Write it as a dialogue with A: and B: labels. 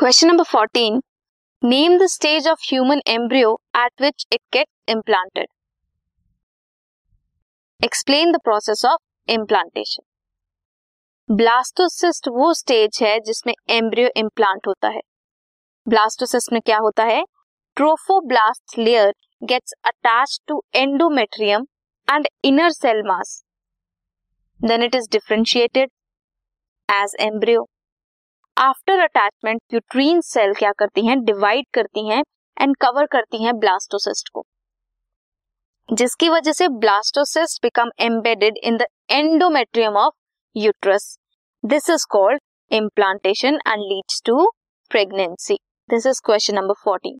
A: Question number 14. Name the stage of human embryo at which it gets implanted. Explain the process of implantation. Blastocyst वो stage है जिसमें embryo implant होता है blastocyst में क्या होता है trophoblast layer gets attach to endometrium and inner cell mass then it is differentiated as embryo after attachment uterine cell क्या करती हैं? डिवाइड करती हैं एंड कवर करती हैं ब्लास्टोसिस्ट को। जिसकी वजह से blastocyst become embedded in the endometrium of uterus this is called implantation and leads to pregnancy this is question number
B: fourteen